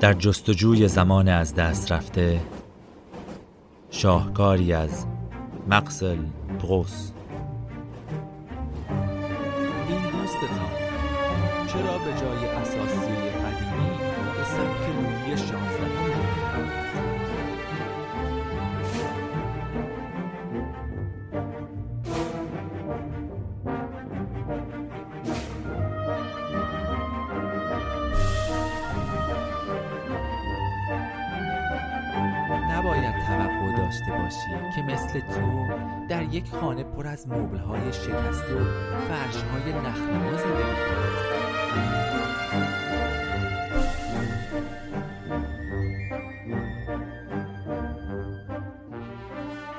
در جستجوی زمان از دست رفته شاهکاری از مقسل بروس خانه پر از مبلهای شکسته و فرشهای نخنما زندگی کنید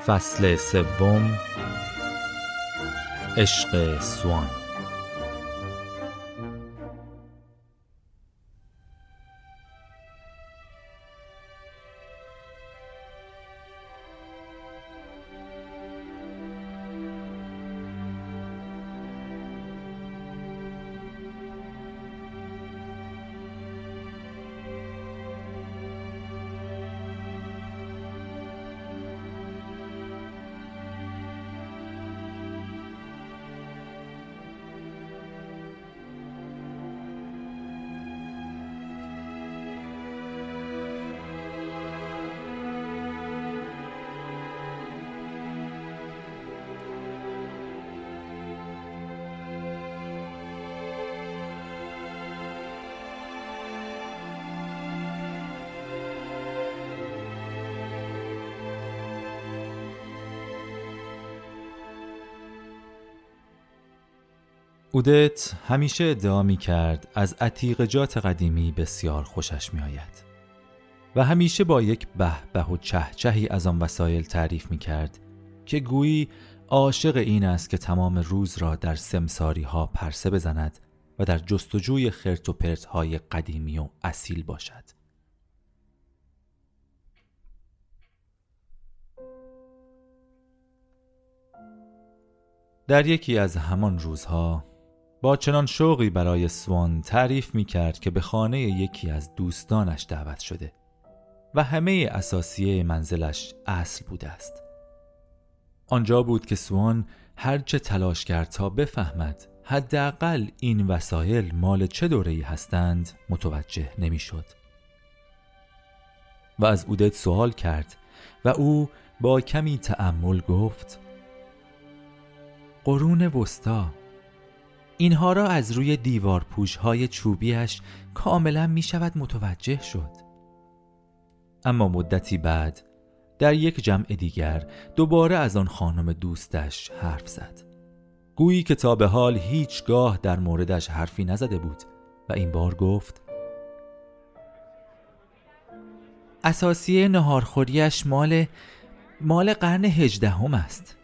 فصل سوم عشق سوان. اودت همیشه ادعا می کرد از عتیقجات قدیمی بسیار خوشش می آید و همیشه با یک به به و چهچهی از آن وسایل تعریف می کرد که گویی عاشق این است که تمام روز را در سمساری ها پرسه بزند و در جستجوی خرت و پرت های قدیمی و اصیل باشد. در یکی از همان روزها با چنان شوقی برای سوان تعریف می کرد که به خانه یکی از دوستانش دعوت شده و همه اساسیه منزلش اصل بوده است. آنجا بود که سوان هرچه تلاش کرد تا بفهمد حداقل این وسایل مال چه دوره‌ای هستند متوجه نمی‌شد. و از اودت سوال کرد و او با کمی تأمل گفت قرون وسطا اینها را از روی دیوار پوش های چوبیش کاملا می شود متوجه شد. اما مدتی بعد در یک جمع دیگر دوباره از آن خانم دوستش حرف زد. گویی که تا به حال هیچگاه در موردش حرفی نزده بود و این بار گفت اساسی نهارخوریش مال مال قرن هجدهم است.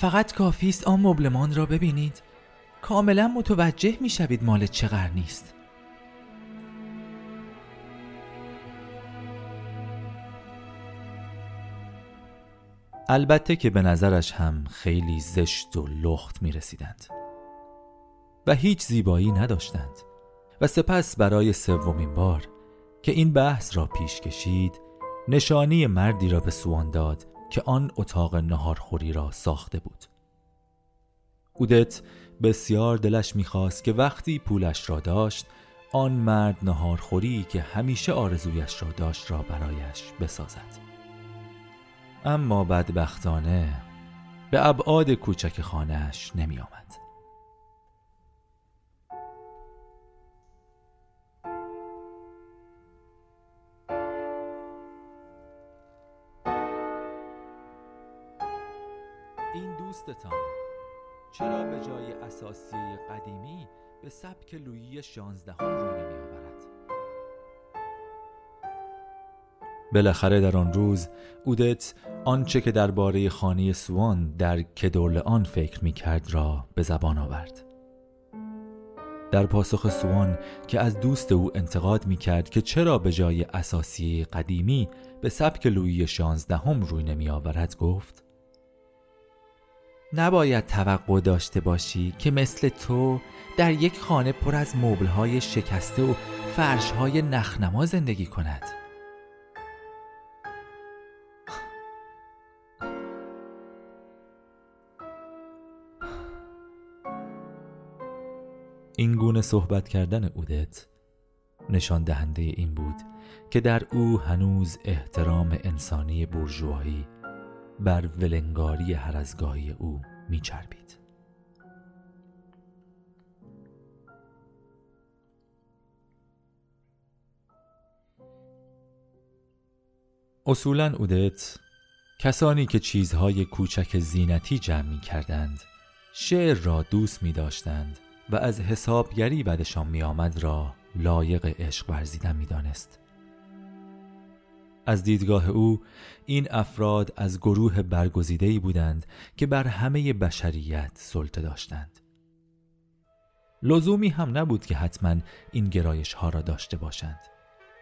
فقط کافی است آن مبلمان را ببینید. کاملا متوجه می شوید مال چه قرنی است. البته که به نظرش هم خیلی زشت و لخت می رسیدند و هیچ زیبایی نداشتند و سپس برای سومین بار که این بحث را پیش کشید نشانی مردی را به سوان داد که آن اتاق نهارخوری را ساخته بود اودت بسیار دلش می‌خواست که وقتی پولش را داشت آن مرد نهارخوری که همیشه آرزویش را داشت را برایش بسازد اما بدبختانه به ابعاد کوچک خانهاش نمی آمد. دوستتان چرا به جای اساسی قدیمی به سبک لویی شانزدهم روی نمی آورد؟ بالاخره در آن روز اودت آنچه که درباره خانه سوان در کدورلان فکر می کرد را به زبان آورد در پاسخ سوان که از دوست او انتقاد می کرد که چرا به جای اساسی قدیمی به سبک لویی شانزدهم روی نمی آورد گفت نباید توقع داشته باشی که مثل تو در یک خانه پر از مبلهای شکسته و فرش های نخنما زندگی کند. این گونه صحبت کردن اودت نشان دهنده این بود که در او هنوز احترام انسانی برجوهایی بر ولنگاری هرزگاهی او میچربید اصولا اودت کسانی که چیزهای کوچک زینتی جمع می کردند شعر را دوست می داشتند و از حسابگری بدشان می آمد را لایق عشق ورزیدن می دانست. از دیدگاه او این افراد از گروه برگزیده‌ای بودند که بر همه بشریت سلطه داشتند. لزومی هم نبود که حتما این گرایش ها را داشته باشند.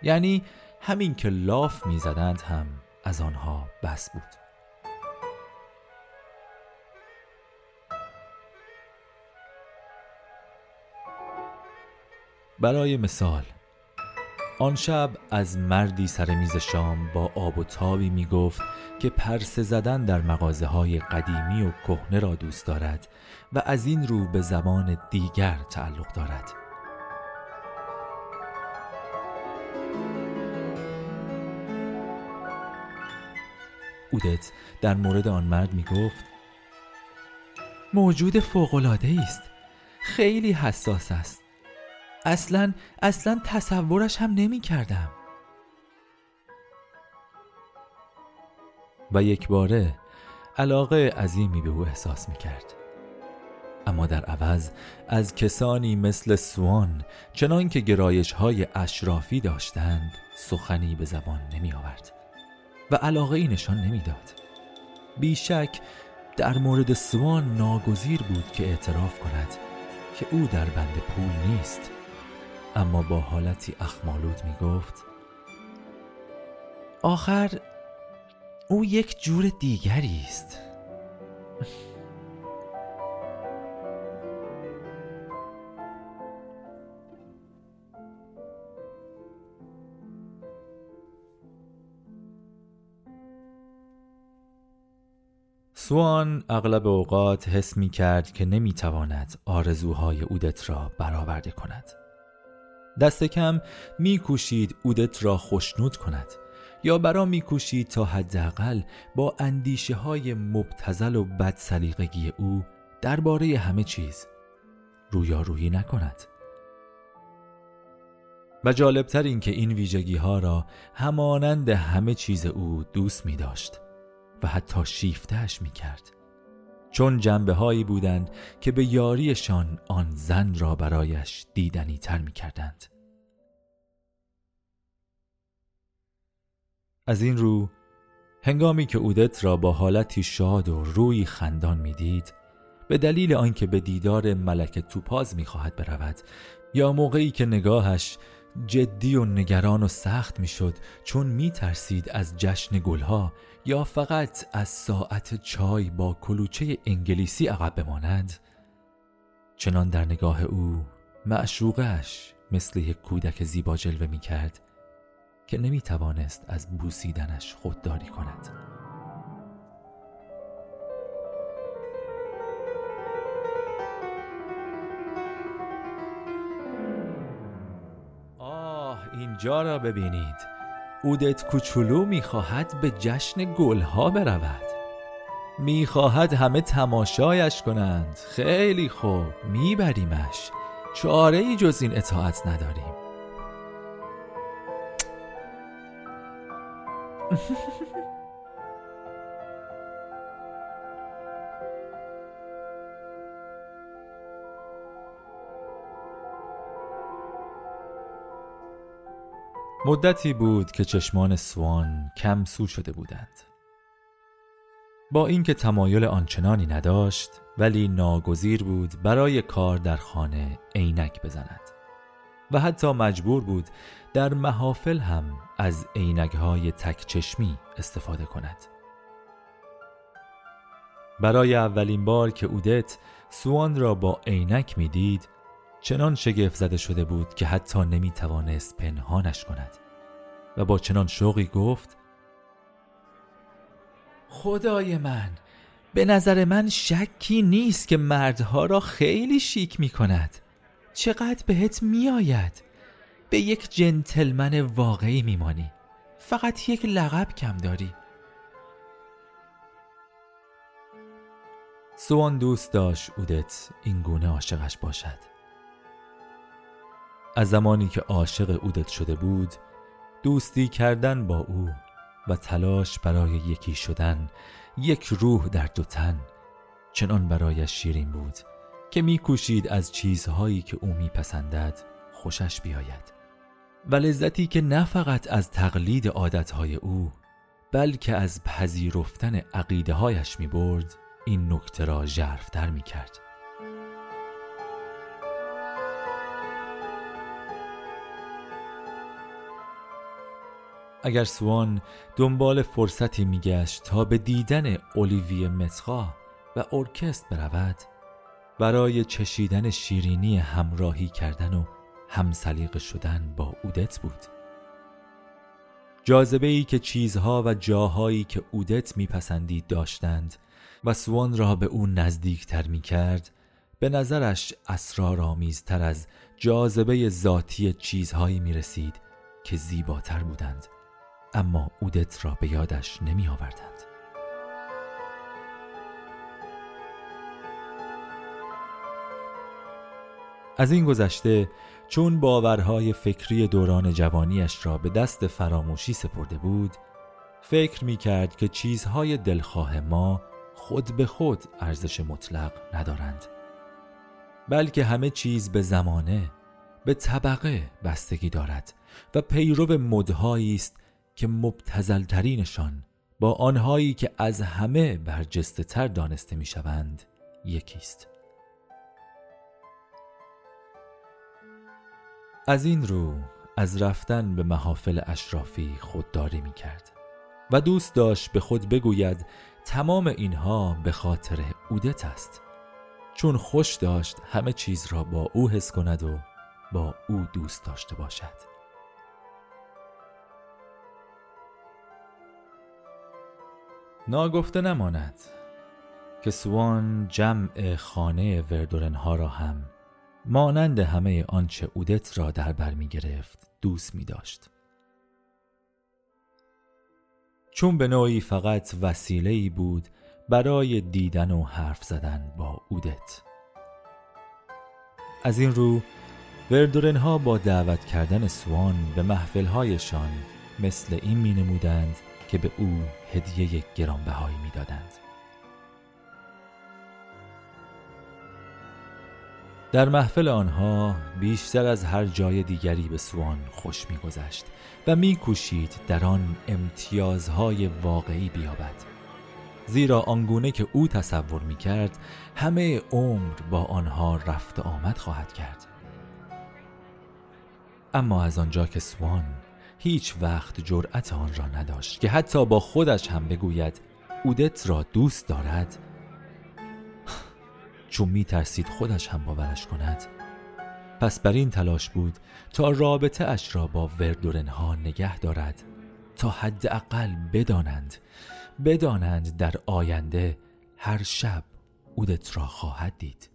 یعنی همین که لاف می‌زدند هم از آنها بس بود. برای مثال آن شب از مردی سر میز شام با آب و تابی می گفت که پرسه زدن در مغازه های قدیمی و کهنه را دوست دارد و از این رو به زبان دیگر تعلق دارد. اودت در مورد آن مرد می گفت موجود فوقلاده است. خیلی حساس است. اصلا اصلا تصورش هم نمی کردم و یک باره علاقه عظیمی به او احساس می کرد اما در عوض از کسانی مثل سوان چنان که گرایش های اشرافی داشتند سخنی به زبان نمی آورد و علاقه ای نشان نمی‌داد. بیشک در مورد سوان ناگزیر بود که اعتراف کند که او در بند پول نیست. اما با حالتی اخمالود می گفت آخر او یک جور دیگری است سوان اغلب اوقات حس می کرد که نمی تواند آرزوهای اودت را برآورده کند. دست کم می کوشید اودت را خوشنود کند یا برا می کوشید تا حداقل با اندیشه های مبتزل و بد سلیقگی او درباره همه چیز رویارویی نکند. و جالبتر این که این ویژگی ها را همانند همه چیز او دوست می داشت و حتی شیفتهش می کرد چون جنبه هایی بودند که به یاریشان آن زن را برایش دیدنی تر می کردند. از این رو هنگامی که اودت را با حالتی شاد و روی خندان می‌دید به دلیل آنکه به دیدار ملک توپاز می‌خواهد برود یا موقعی که نگاهش جدی و نگران و سخت می‌شد چون میترسید از جشن گلها یا فقط از ساعت چای با کلوچه انگلیسی عقب بماند؟ چنان در نگاه او معشوقش مثل یک کودک زیبا جلوه می کرد که نمی توانست از بوسیدنش خودداری کند. آه اینجا را ببینید. اودت کوچولو می‌خواهد به جشن گلها برود. می‌خواهد همه تماشایش کنند. خیلی خوب میبریمش. چاره ای جز این اطاعت نداریم. مدتی بود که چشمان سوان کم سو شده بودند. با اینکه تمایل آنچنانی نداشت ولی ناگزیر بود برای کار در خانه عینک بزند. و حتی مجبور بود در محافل هم از عینک های تک چشمی استفاده کند. برای اولین بار که اودت سوان را با عینک می‌دید چنان شگفت زده شده بود که حتی نمی توانست پنهانش کند. و با چنان شوقی گفت خدای من به نظر من شکی نیست که مردها را خیلی شیک می کند چقدر بهت می آید به یک جنتلمن واقعی میمانی. فقط یک لقب کم داری. سوان دوست داشت اودت این گونه عاشقش باشد. از زمانی که عاشق اودت شده بود دوستی کردن با او و تلاش برای یکی شدن یک روح در دو تن چنان برایش شیرین بود که میکوشید از چیزهایی که او میپسندد خوشش بیاید و لذتی که نه فقط از تقلید عادتهای او بلکه از پذیرفتن عقیده هایش می برد این نکته را جرفتر می کرد. اگر سوان دنبال فرصتی میگشت تا به دیدن اولیوی متخا و ارکست برود برای چشیدن شیرینی همراهی کردن و همسلیق شدن با اودت بود. جاذبه ای که چیزها و جاهایی که اودت میپسندید داشتند و سوان را به او نزدیکتر می کرد به نظرش اسرارآمیزتر از جاذبه ذاتی چیزهایی می رسید که زیباتر بودند. اما اودت را به یادش نمی آوردند. از این گذشته چون باورهای فکری دوران جوانیش را به دست فراموشی سپرده بود فکر می کرد که چیزهای دلخواه ما خود به خود ارزش مطلق ندارند بلکه همه چیز به زمانه به طبقه بستگی دارد و پیرو مدهایی است که مبتزلترینشان با آنهایی که از همه برجسته تر دانسته می شوند یکیست. از این رو از رفتن به محافل اشرافی خودداری می کرد و دوست داشت به خود بگوید تمام اینها به خاطر اودت است چون خوش داشت همه چیز را با او حس کند و با او دوست داشته باشد. ناگفته نماند که سوان جمع خانه وردورنها را هم مانند همه آنچه اودت را در بر می گرفت دوست می داشت. چون به نوعی فقط وسیله ای بود برای دیدن و حرف زدن با اودت از این رو وردورنها با دعوت کردن سوان به محفلهایشان مثل این می نمودند که به او هدیه گرانبهایی می دادند. در محفل آنها بیشتر از هر جای دیگری به سوان خوش میگذشت و میکوشید در آن امتیازهای واقعی بیابد زیرا آنگونه که او تصور می‌کرد همه عمر با آنها رفت آمد خواهد کرد اما از آنجا که سوان هیچ وقت جرأت آن را نداشت که حتی با خودش هم بگوید اودت را دوست دارد؟ چون می ترسید خودش هم باورش کند. پس بر این تلاش بود تا رابطه اش را با وردورنها نگه دارد تا حداقل بدانند بدانند در آینده هر شب اودت را خواهد دید.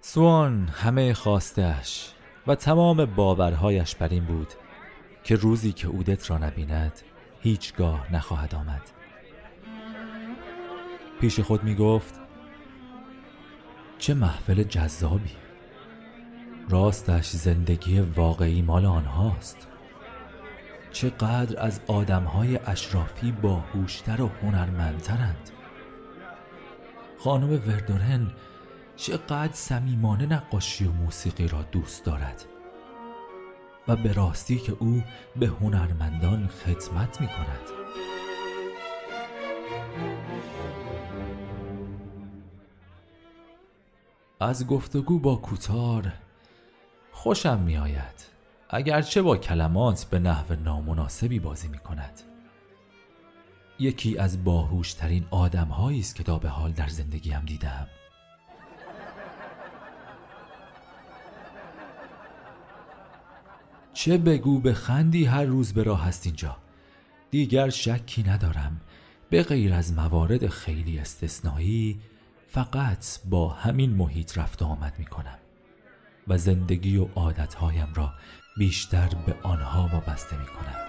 سوان همه خواستش و تمام باورهایش بر این بود که روزی که اودت را نبیند هیچگاه نخواهد آمد. پیش خود می گفت چه محفل جذابی. راستش زندگی واقعی مال آنهاست. چقدر از آدمهای اشرافی باهوشتر و هنرمندترند. خانم وردورن چقدر صمیمانه نقاشی و موسیقی را دوست دارد و به راستی که او به هنرمندان خدمت می کند. از گفتگو با کوتار خوشم می آید. اگرچه با کلمات به نحو نامناسبی بازی می کند. یکی از باهوشترین آدم است که تا به حال در زندگیم دیدم. چه بگو به خندی هر روز به راه هست اینجا. دیگر شکی ندارم. به غیر از موارد خیلی استثنایی فقط با همین محیط رفت آمد می کنم و زندگی و عادتهایم را بیشتر به آنها وابسته می کنم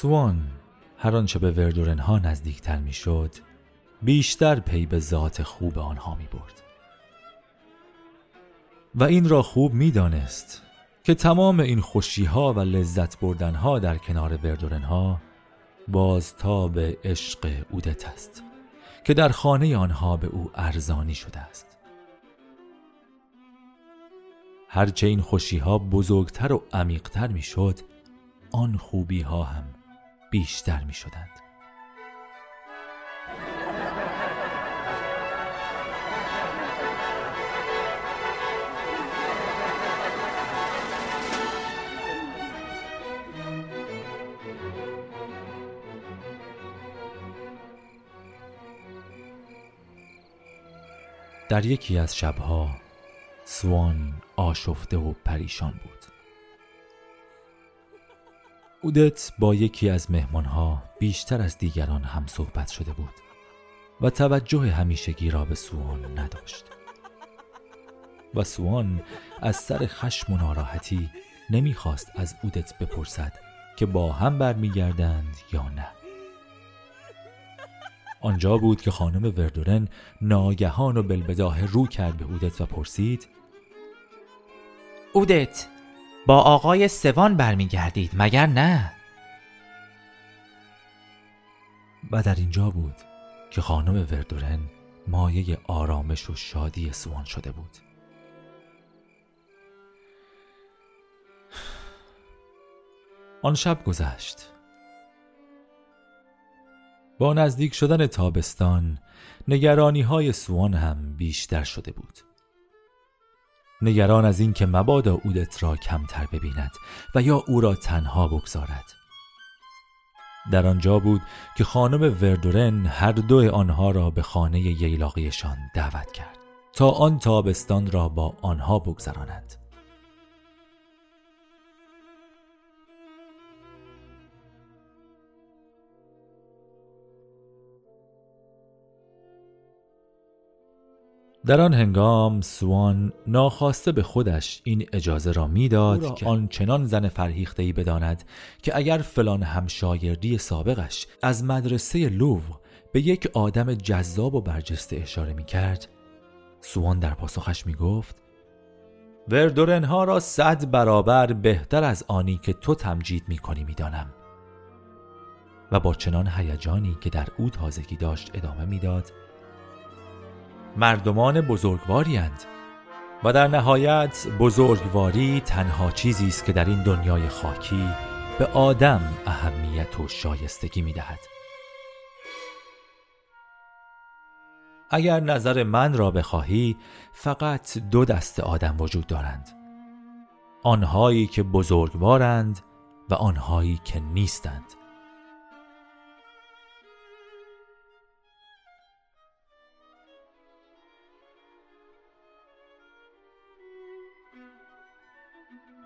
سوان هر آنچه به وردورن ها نزدیکتر می‌شد بیشتر پی به ذات خوب آنها می برد و این را خوب می‌دانست که تمام این خوشی ها و لذت بردن ها در کنار وردورن ها به عشق اودت است که در خانه آنها به او ارزانی شده است. هرچه این خوشی ها بزرگتر و عمیقتر می‌شد آن خوبی ها هم بیشتر می شدند. در یکی از شبها سوان آشفته و پریشان بود اودت با یکی از مهمانها بیشتر از دیگران هم صحبت شده بود و توجه همیشگی را به سوان نداشت. و سوان از سر خشم و ناراحتی نمی‌خواست از اودت بپرسد که با هم برمیگردند یا نه. آنجا بود که خانم وردورن ناگهان و بلبداه رو کرد به اودت و پرسید اودت با آقای سوان برمیگردید مگر نه؟ و در اینجا بود که خانم وردورن مایه آرامش و شادی سوان شده بود. آن شب گذشت. با نزدیک شدن تابستان نگرانی های سوان هم بیشتر شده بود. نگران از اینکه مبادا اودت را کمتر ببیند و یا او را تنها بگذارد. در آنجا بود که خانم وردورن هر دو آنها را به خانه ییلاقیشان دعوت کرد تا آن تابستان را با آنها بگذراند. در آن هنگام سوان ناخواسته به خودش این اجازه را می‌داد که آنچنان زن فرهیخته ای بداند که اگر فلان همشایردی سابقش از مدرسه لوو به یک آدم جذاب و برجسته اشاره می کرد سوان در پاسخش می گفت وردورنها را صد برابر بهتر از آنی که تو تمجید می کنی می دانم. و با چنان هیجانی که در او تازگی داشت ادامه می‌داد مردمان بزرگواری و در نهایت بزرگواری تنها چیزی است که در این دنیای خاکی به آدم اهمیت و شایستگی می دهد. اگر نظر من را بخواهی فقط دو دست آدم وجود دارند. آنهایی که بزرگوارند و آنهایی که نیستند.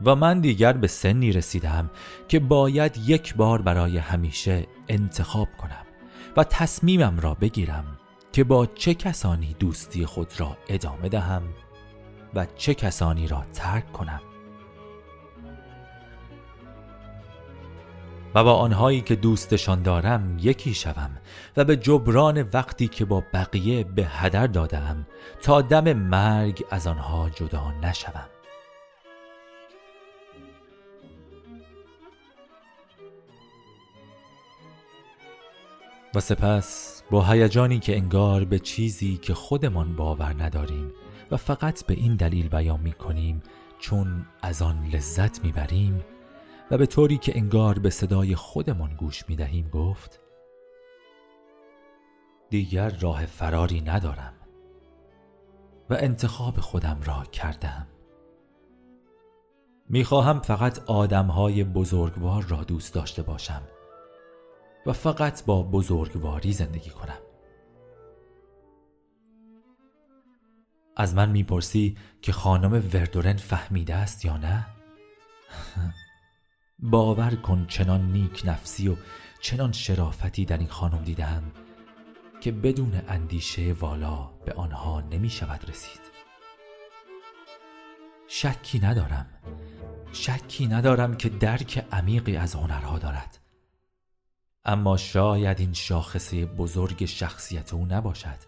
و من دیگر به سنی رسیدم که باید یک بار برای همیشه انتخاب کنم و تصمیمم را بگیرم که با چه کسانی دوستی خود را ادامه دهم و چه کسانی را ترک کنم. و با آنهایی که دوستشان دارم یکی شوم و به جبران وقتی که با بقیه به هدر دادم تا دم مرگ از آنها جدا نشوم. و سپس با هیجانی که انگار به چیزی که خودمان باور نداریم و فقط به این دلیل بیان می کنیم چون از آن لذت می بریم و به طوری که انگار به صدای خودمان گوش می دهیم گفت دیگر راه فراری ندارم و انتخاب خودم را کردم. می‌خواهم فقط آدمهای بزرگوار را دوست داشته باشم. و فقط با بزرگواری زندگی کنم. از من می‌پرسی که خانم وردورن فهمیده است یا نه؟ باور کن چنان نیک نفسی و چنان شرافتی در این خانم دیدم که بدون اندیشه والا به آنها نمی شود رسید. شکی ندارم. شکی ندارم که درک عمیقی از هنرها دارد. اما شاید این شاخصه بزرگ شخصیت او نباشد.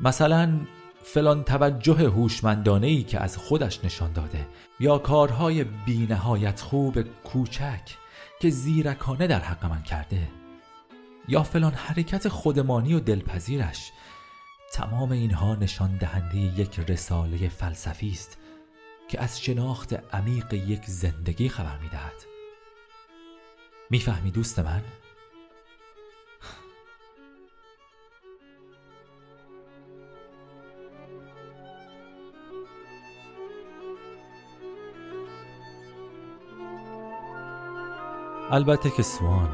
مثلا فلان توجه هوشمندانه ای که از خودش نشان داده یا کارهای بینهایت خوب کوچک که زیرکانه در حق من کرده یا فلان حرکت خودمانی و دلپذیرش تمام اینها نشان دهنده یک رساله فلسفی است که از شناخت عمیق یک زندگی خبر می‌دهد. می‌فهمی دوست من؟ البته که سوان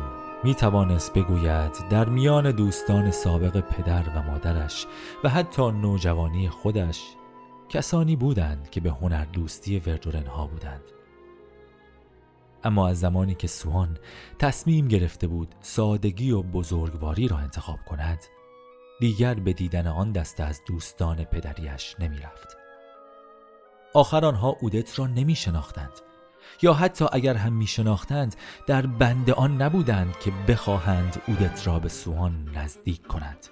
می توانست بگوید در میان دوستان سابق پدر و مادرش و حتی نوجوانی خودش کسانی بودند که به هنر دوستی وردورن ها بودند اما از زمانی که سوان تصمیم گرفته بود سادگی و بزرگواری را انتخاب کند دیگر به دیدن آن دسته از دوستان پدریش نمی رفت. آخر آنها اودت را نمی شناختند یا حتی اگر هم می شناختند در بند آن نبودند که بخواهند اودت را به سوان نزدیک کنند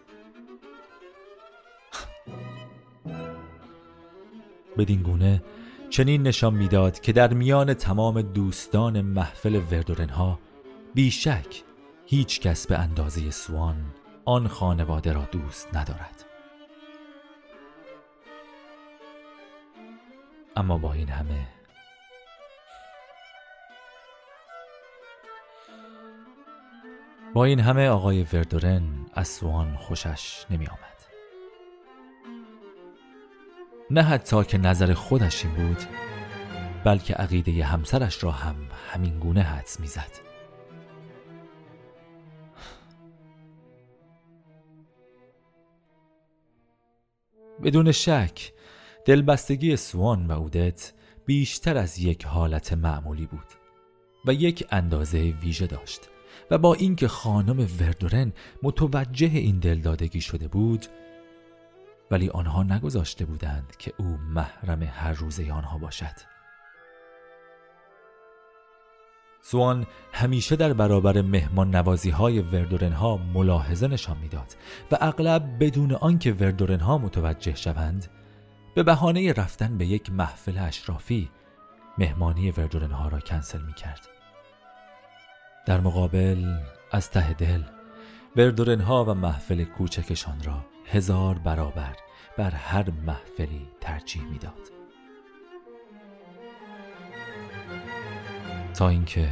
بدین گونه چنین نشان می‌داد که در میان تمام دوستان محفل وردورنها بیشک هیچ کس به اندازه سوان آن خانواده را دوست ندارد. اما با این همه با این همه آقای وردورن از سوان خوشش نمی آمد نه حتی که نظر خودش این بود بلکه عقیده همسرش را هم همین گونه حدس می‌زد. بدون شک دلبستگی سوان و اودت بیشتر از یک حالت معمولی بود و یک اندازه ویژه داشت و با اینکه خانم وردورن متوجه این دلدادگی شده بود ولی آنها نگذاشته بودند که او محرم هر روزه آنها باشد سوان همیشه در برابر مهمان نوازی های وردورن ها ملاحظه نشان می‌داد و اغلب بدون آنکه وردورن ها متوجه شوند به بهانه رفتن به یک محفل اشرافی مهمانی وردورن ها را کنسل می کرد. در مقابل از ته دل وردورن ها و محفل کوچکشان را هزار برابر بر هر محفلی ترجیح می‌داد. تا اینکه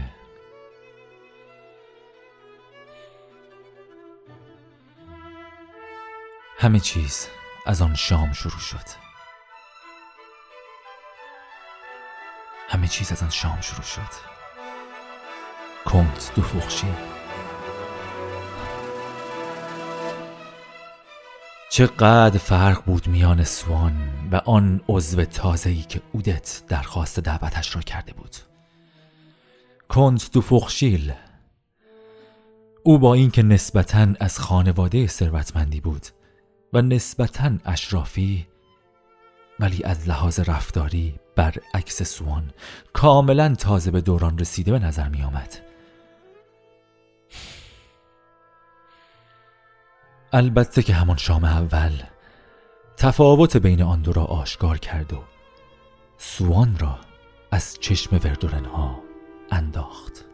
همه چیز از آن شام شروع شد. همه چیز از آن شام شروع شد. کنت دو چقدر فرق بود میان سوان و آن عضو تازه‌ای که اودت درخواست دعوتش را کرده بود کنت دو فخشیل او با اینکه نسبتا از خانواده ثروتمندی بود و نسبتا اشرافی ولی از لحاظ رفتاری برعکس سوان کاملا تازه به دوران رسیده به نظر می آمد. البته که همان شام اول تفاوت بین آن دو را آشکار کرد و سوان را از چشم وردورنها انداخت.